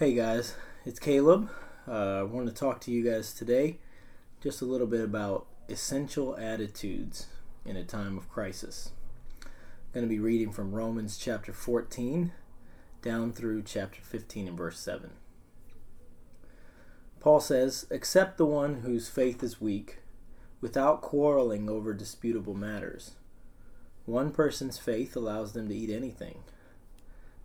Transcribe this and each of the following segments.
Hey guys, it's Caleb. Uh, I want to talk to you guys today just a little bit about essential attitudes in a time of crisis. I'm going to be reading from Romans chapter 14 down through chapter 15 and verse 7. Paul says, Accept the one whose faith is weak, without quarreling over disputable matters. One person's faith allows them to eat anything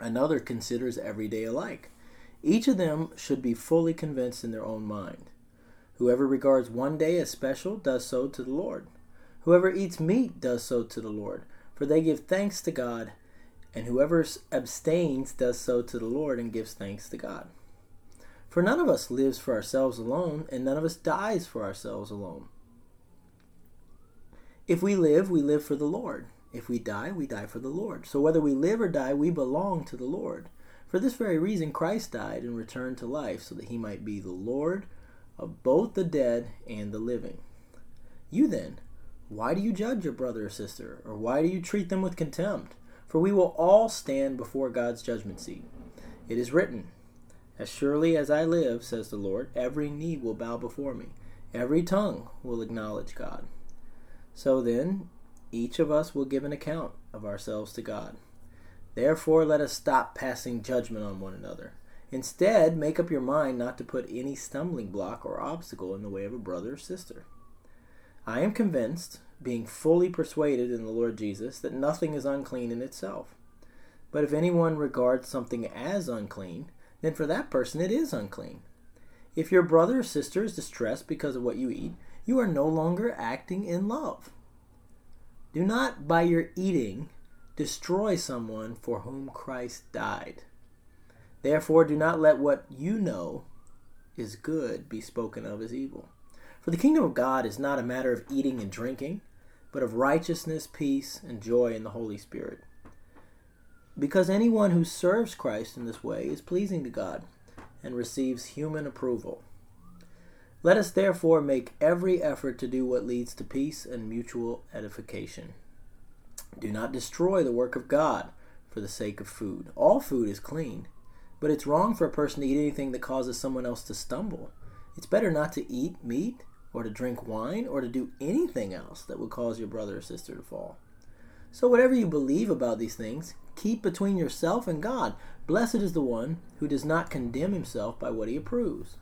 Another considers every day alike. Each of them should be fully convinced in their own mind. Whoever regards one day as special does so to the Lord. Whoever eats meat does so to the Lord, for they give thanks to God, and whoever abstains does so to the Lord and gives thanks to God. For none of us lives for ourselves alone, and none of us dies for ourselves alone. If we live, we live for the Lord. If we die, we die for the Lord. So whether we live or die, we belong to the Lord. For this very reason, Christ died and returned to life, so that he might be the Lord of both the dead and the living. You then, why do you judge your brother or sister? Or why do you treat them with contempt? For we will all stand before God's judgment seat. It is written, As surely as I live, says the Lord, every knee will bow before me, every tongue will acknowledge God. So then, each of us will give an account of ourselves to God. Therefore, let us stop passing judgment on one another. Instead, make up your mind not to put any stumbling block or obstacle in the way of a brother or sister. I am convinced, being fully persuaded in the Lord Jesus, that nothing is unclean in itself. But if anyone regards something as unclean, then for that person it is unclean. If your brother or sister is distressed because of what you eat, you are no longer acting in love. Do not, by your eating, destroy someone for whom Christ died. Therefore, do not let what you know is good be spoken of as evil. For the kingdom of God is not a matter of eating and drinking, but of righteousness, peace, and joy in the Holy Spirit. Because anyone who serves Christ in this way is pleasing to God and receives human approval. Let us therefore make every effort to do what leads to peace and mutual edification. Do not destroy the work of God for the sake of food. All food is clean, but it's wrong for a person to eat anything that causes someone else to stumble. It's better not to eat meat or to drink wine or to do anything else that would cause your brother or sister to fall. So, whatever you believe about these things, keep between yourself and God. Blessed is the one who does not condemn himself by what he approves.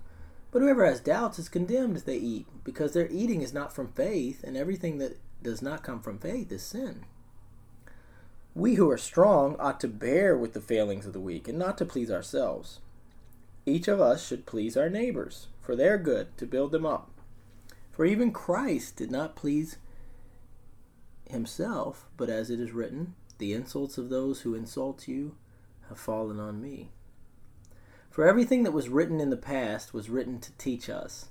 But whoever has doubts is condemned if they eat, because their eating is not from faith, and everything that does not come from faith is sin. We who are strong ought to bear with the failings of the weak, and not to please ourselves. Each of us should please our neighbors, for their good, to build them up. For even Christ did not please himself, but as it is written, The insults of those who insult you have fallen on me. For everything that was written in the past was written to teach us,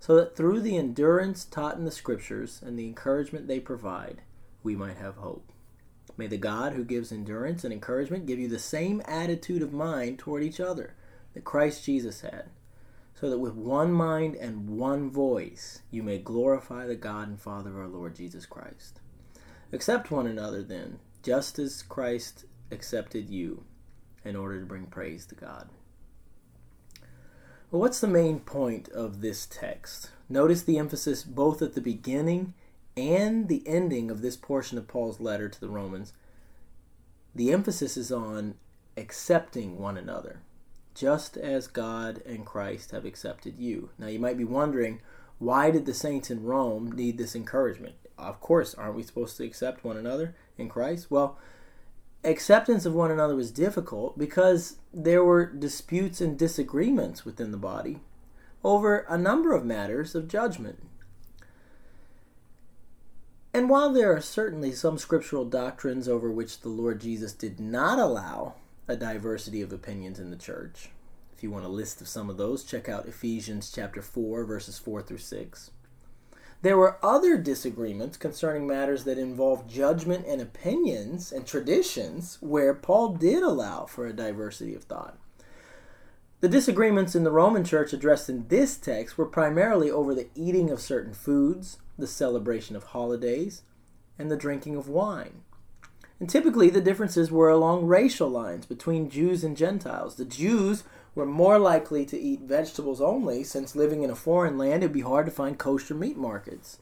so that through the endurance taught in the Scriptures and the encouragement they provide, we might have hope. May the God who gives endurance and encouragement give you the same attitude of mind toward each other that Christ Jesus had, so that with one mind and one voice you may glorify the God and Father of our Lord Jesus Christ. Accept one another then, just as Christ accepted you, in order to bring praise to God. Well, what's the main point of this text? Notice the emphasis both at the beginning and the ending of this portion of Paul's letter to the Romans. The emphasis is on accepting one another, just as God and Christ have accepted you. Now, you might be wondering, why did the saints in Rome need this encouragement? Of course, aren't we supposed to accept one another in Christ? Well, acceptance of one another was difficult because there were disputes and disagreements within the body over a number of matters of judgment. And while there are certainly some scriptural doctrines over which the Lord Jesus did not allow a diversity of opinions in the church, If you want a list of some of those, check out Ephesians chapter 4 verses 4 through 6. There were other disagreements concerning matters that involved judgment and opinions and traditions where Paul did allow for a diversity of thought. The disagreements in the Roman church addressed in this text were primarily over the eating of certain foods, the celebration of holidays, and the drinking of wine. And typically the differences were along racial lines between Jews and Gentiles. The Jews were more likely to eat vegetables only, since living in a foreign land it would be hard to find kosher meat markets.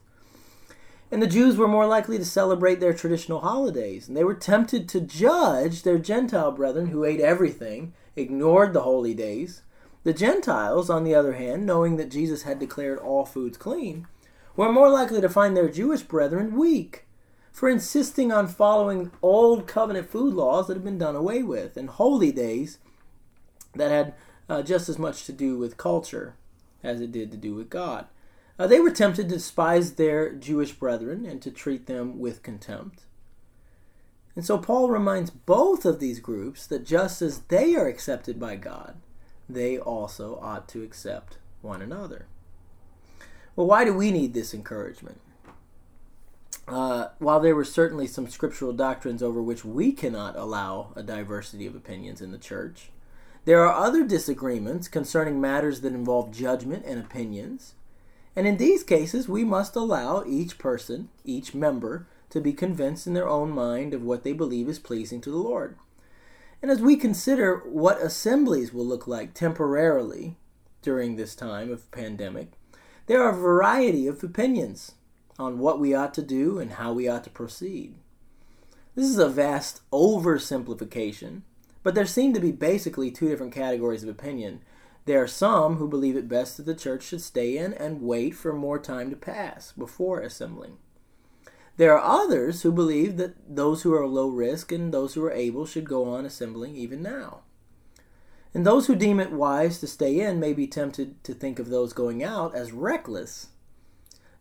And the Jews were more likely to celebrate their traditional holidays, and they were tempted to judge their Gentile brethren who ate everything, ignored the holy days. The Gentiles, on the other hand, knowing that Jesus had declared all foods clean, were more likely to find their Jewish brethren weak for insisting on following old covenant food laws that had been done away with and holy days that had uh, just as much to do with culture as it did to do with God. Uh, they were tempted to despise their Jewish brethren and to treat them with contempt. And so Paul reminds both of these groups that just as they are accepted by God, they also ought to accept one another. Well, why do we need this encouragement? Uh, while there were certainly some scriptural doctrines over which we cannot allow a diversity of opinions in the church, there are other disagreements concerning matters that involve judgment and opinions. And in these cases, we must allow each person, each member, to be convinced in their own mind of what they believe is pleasing to the Lord. And as we consider what assemblies will look like temporarily during this time of pandemic, there are a variety of opinions on what we ought to do and how we ought to proceed. This is a vast oversimplification but there seem to be basically two different categories of opinion. There are some who believe it best that the church should stay in and wait for more time to pass before assembling. There are others who believe that those who are low risk and those who are able should go on assembling even now. And those who deem it wise to stay in may be tempted to think of those going out as reckless.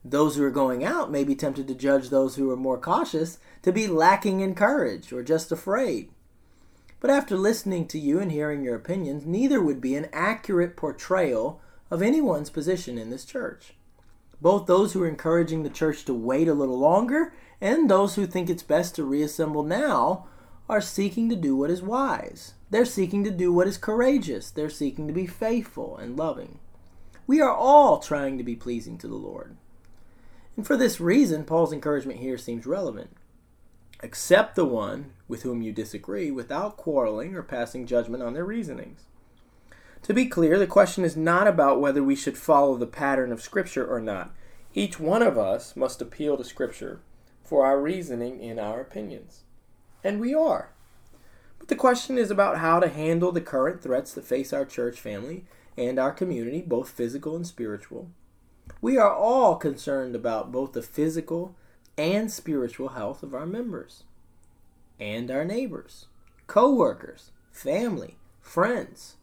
Those who are going out may be tempted to judge those who are more cautious to be lacking in courage or just afraid. But after listening to you and hearing your opinions, neither would be an accurate portrayal of anyone's position in this church. Both those who are encouraging the church to wait a little longer and those who think it's best to reassemble now are seeking to do what is wise. They're seeking to do what is courageous. They're seeking to be faithful and loving. We are all trying to be pleasing to the Lord. And for this reason, Paul's encouragement here seems relevant. Accept the one with whom you disagree without quarreling or passing judgment on their reasonings. To be clear, the question is not about whether we should follow the pattern of Scripture or not. Each one of us must appeal to Scripture for our reasoning in our opinions. And we are. But the question is about how to handle the current threats that face our church family and our community, both physical and spiritual. We are all concerned about both the physical and spiritual health of our members and our neighbors, co workers, family, friends.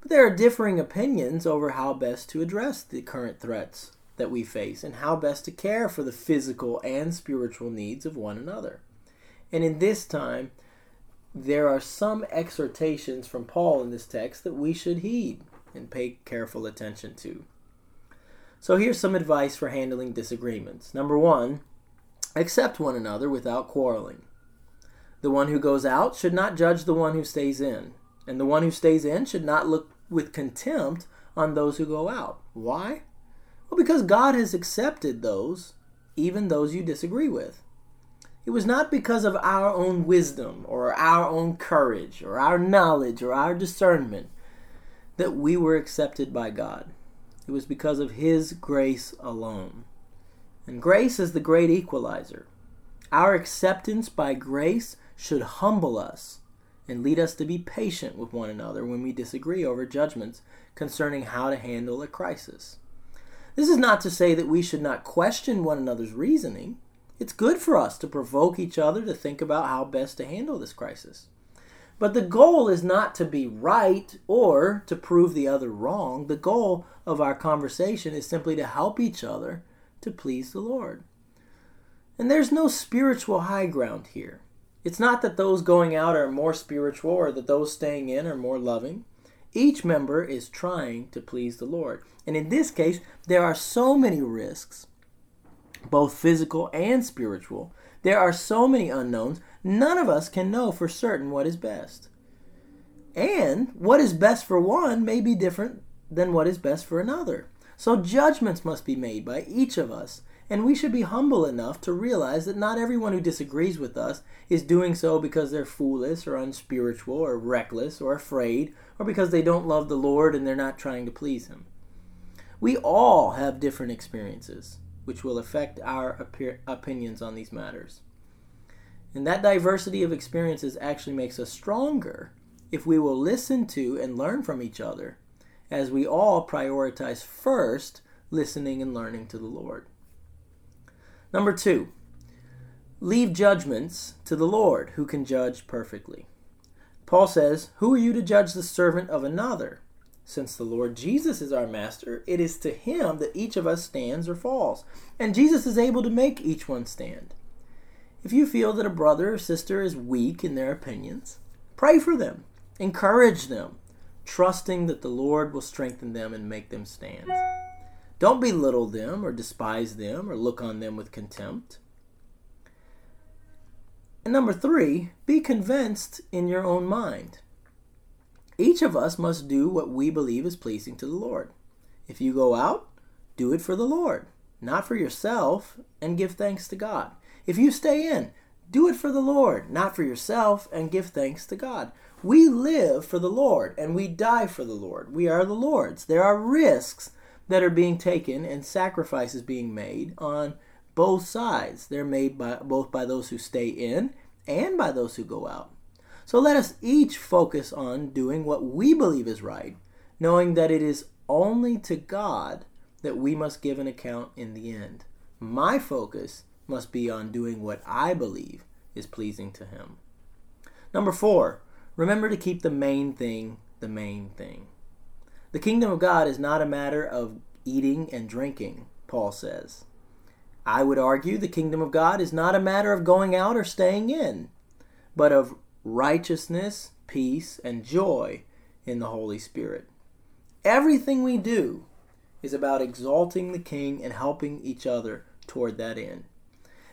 But there are differing opinions over how best to address the current threats that we face and how best to care for the physical and spiritual needs of one another. And in this time, there are some exhortations from Paul in this text that we should heed and pay careful attention to. So here's some advice for handling disagreements. Number one, accept one another without quarreling. The one who goes out should not judge the one who stays in, and the one who stays in should not look with contempt on those who go out. Why? Well, because God has accepted those, even those you disagree with. It was not because of our own wisdom or our own courage or our knowledge or our discernment that we were accepted by God. It was because of His grace alone. And grace is the great equalizer. Our acceptance by grace should humble us and lead us to be patient with one another when we disagree over judgments concerning how to handle a crisis. This is not to say that we should not question one another's reasoning. It's good for us to provoke each other to think about how best to handle this crisis. But the goal is not to be right or to prove the other wrong. The goal of our conversation is simply to help each other to please the Lord. And there's no spiritual high ground here. It's not that those going out are more spiritual or that those staying in are more loving. Each member is trying to please the Lord. And in this case, there are so many risks, both physical and spiritual. There are so many unknowns, none of us can know for certain what is best. And what is best for one may be different than what is best for another. So judgments must be made by each of us, and we should be humble enough to realize that not everyone who disagrees with us is doing so because they're foolish or unspiritual or reckless or afraid or because they don't love the Lord and they're not trying to please Him. We all have different experiences, which will affect our opinions on these matters. And that diversity of experiences actually makes us stronger if we will listen to and learn from each other, as we all prioritize first listening and learning to the Lord. Number two, leave judgments to the Lord, who can judge perfectly. Paul says, Who are you to judge the servant of another? Since the Lord Jesus is our master, it is to him that each of us stands or falls, and Jesus is able to make each one stand. If you feel that a brother or sister is weak in their opinions, pray for them Encourage them, trusting that the Lord will strengthen them and make them stand. Don't belittle them or despise them or look on them with contempt. And number three, be convinced in your own mind. Each of us must do what we believe is pleasing to the Lord. If you go out, do it for the Lord, not for yourself, and give thanks to God. If you stay in, do it for the Lord, not for yourself, and give thanks to God. We live for the Lord and we die for the Lord. We are the Lord's. There are risks that are being taken and sacrifices being made on both sides. They're made by both by those who stay in and by those who go out. So let us each focus on doing what we believe is right, knowing that it is only to God that we must give an account in the end. My focus must be on doing what I believe is pleasing to Him. Number four, Remember to keep the main thing the main thing. The kingdom of God is not a matter of eating and drinking, Paul says. I would argue the kingdom of God is not a matter of going out or staying in, but of righteousness, peace, and joy in the Holy Spirit. Everything we do is about exalting the King and helping each other toward that end.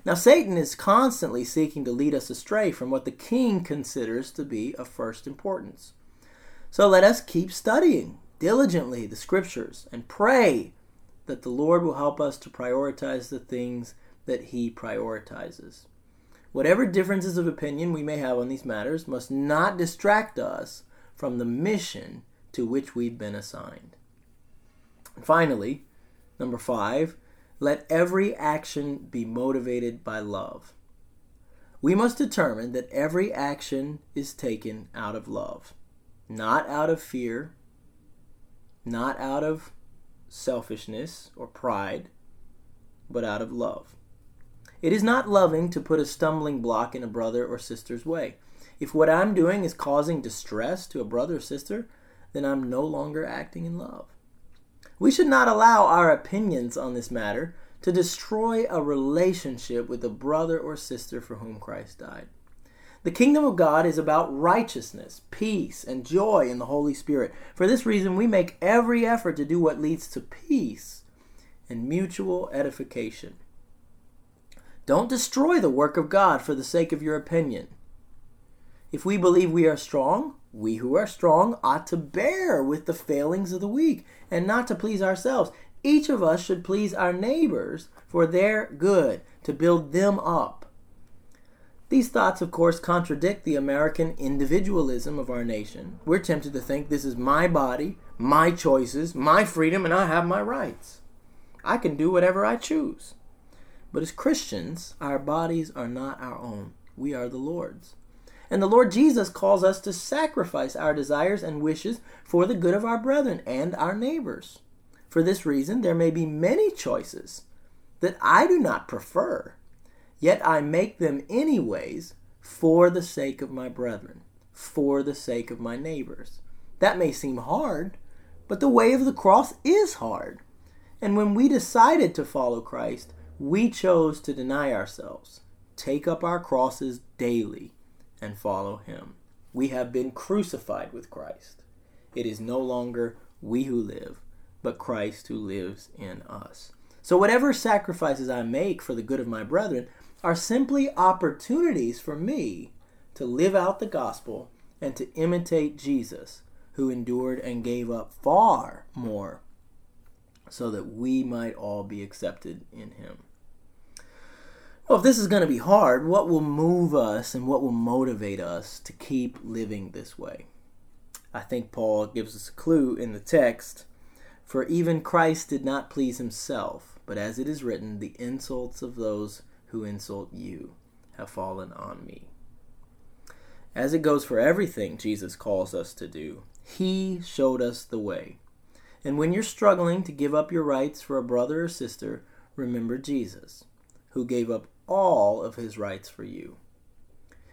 Now, Satan is constantly seeking to lead us astray from what the king considers to be of first importance. So let us keep studying diligently the scriptures and pray that the Lord will help us to prioritize the things that he prioritizes. Whatever differences of opinion we may have on these matters must not distract us from the mission to which we've been assigned. And finally, number five, let every action be motivated by love. We must determine that every action is taken out of love, not out of fear, not out of selfishness or pride, but out of love. It is not loving to put a stumbling block in a brother or sister's way. If what I'm doing is causing distress to a brother or sister, then I'm no longer acting in love. We should not allow our opinions on this matter to destroy a relationship with a brother or sister for whom Christ died. The kingdom of God is about righteousness, peace, and joy in the Holy Spirit. For this reason, we make every effort to do what leads to peace and mutual edification. Don't destroy the work of God for the sake of your opinion. If we believe we are strong, we who are strong ought to bear with the failings of the weak and not to please ourselves. Each of us should please our neighbors for their good, to build them up. These thoughts, of course, contradict the American individualism of our nation. We're tempted to think this is my body, my choices, my freedom, and I have my rights. I can do whatever I choose. But as Christians, our bodies are not our own, we are the Lord's. And the Lord Jesus calls us to sacrifice our desires and wishes for the good of our brethren and our neighbors. For this reason, there may be many choices that I do not prefer, yet I make them anyways for the sake of my brethren, for the sake of my neighbors. That may seem hard, but the way of the cross is hard. And when we decided to follow Christ, we chose to deny ourselves, take up our crosses daily, and follow him. We have been crucified with Christ. it is no longer we who live, but Christ who lives in us. So, whatever sacrifices I make for the good of my brethren are simply opportunities for me to live out the gospel and to imitate Jesus, who endured and gave up far more so that we might all be accepted in him. Well, if this is going to be hard, what will move us and what will motivate us to keep living this way? I think Paul gives us a clue in the text. For even Christ did not please himself, but as it is written, the insults of those who insult you have fallen on me. As it goes for everything Jesus calls us to do, he showed us the way. And when you're struggling to give up your rights for a brother or sister, remember Jesus, who gave up all of his rights for you.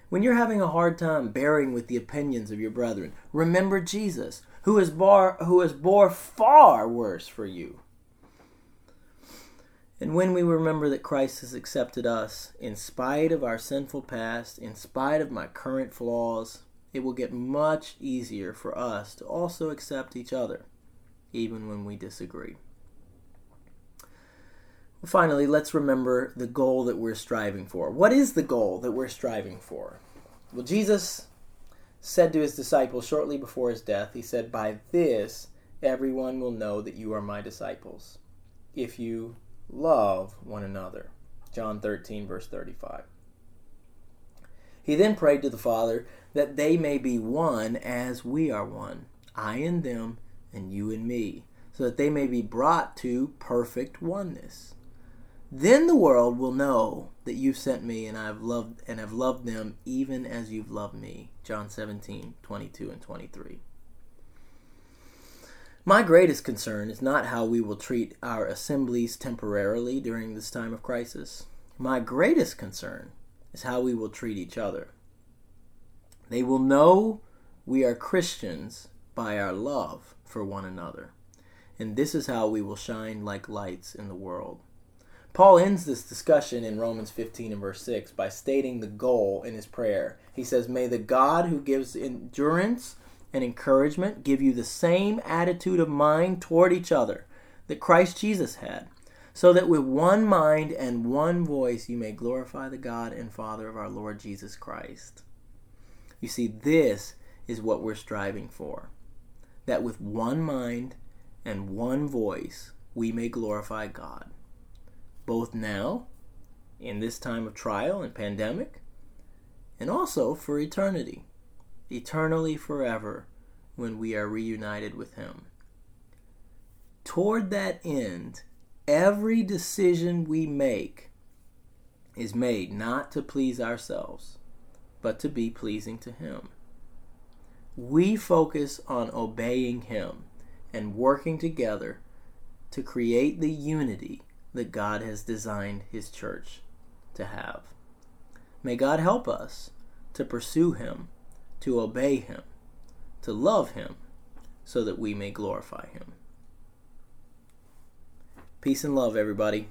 When you're having a hard time bearing with the opinions of your brethren, remember Jesus, who has, bar, who has bore far worse for you. And when we remember that Christ has accepted us, in spite of our sinful past, in spite of my current flaws, it will get much easier for us to also accept each other, even when we disagree. Finally, let's remember the goal that we're striving for. What is the goal that we're striving for? Well, Jesus said to his disciples shortly before his death, He said, By this everyone will know that you are my disciples, if you love one another. John 13, verse 35. He then prayed to the Father that they may be one as we are one, I and them, and you and me, so that they may be brought to perfect oneness. Then the world will know that you sent me and I have loved and have loved them even as you've loved me. John 17, 22 and 23. My greatest concern is not how we will treat our assemblies temporarily during this time of crisis. My greatest concern is how we will treat each other. They will know we are Christians by our love for one another. And this is how we will shine like lights in the world. Paul ends this discussion in Romans 15 and verse 6 by stating the goal in his prayer. He says, May the God who gives endurance and encouragement give you the same attitude of mind toward each other that Christ Jesus had, so that with one mind and one voice you may glorify the God and Father of our Lord Jesus Christ. You see, this is what we're striving for that with one mind and one voice we may glorify God both now, in this time of trial and pandemic, and also for eternity, eternally forever, when we are reunited with Him. Toward that end, every decision we make is made not to please ourselves, but to be pleasing to Him. We focus on obeying Him and working together to create the unity that God has designed His church to have. May God help us to pursue Him, to obey Him, to love Him, so that we may glorify Him. Peace and love, everybody.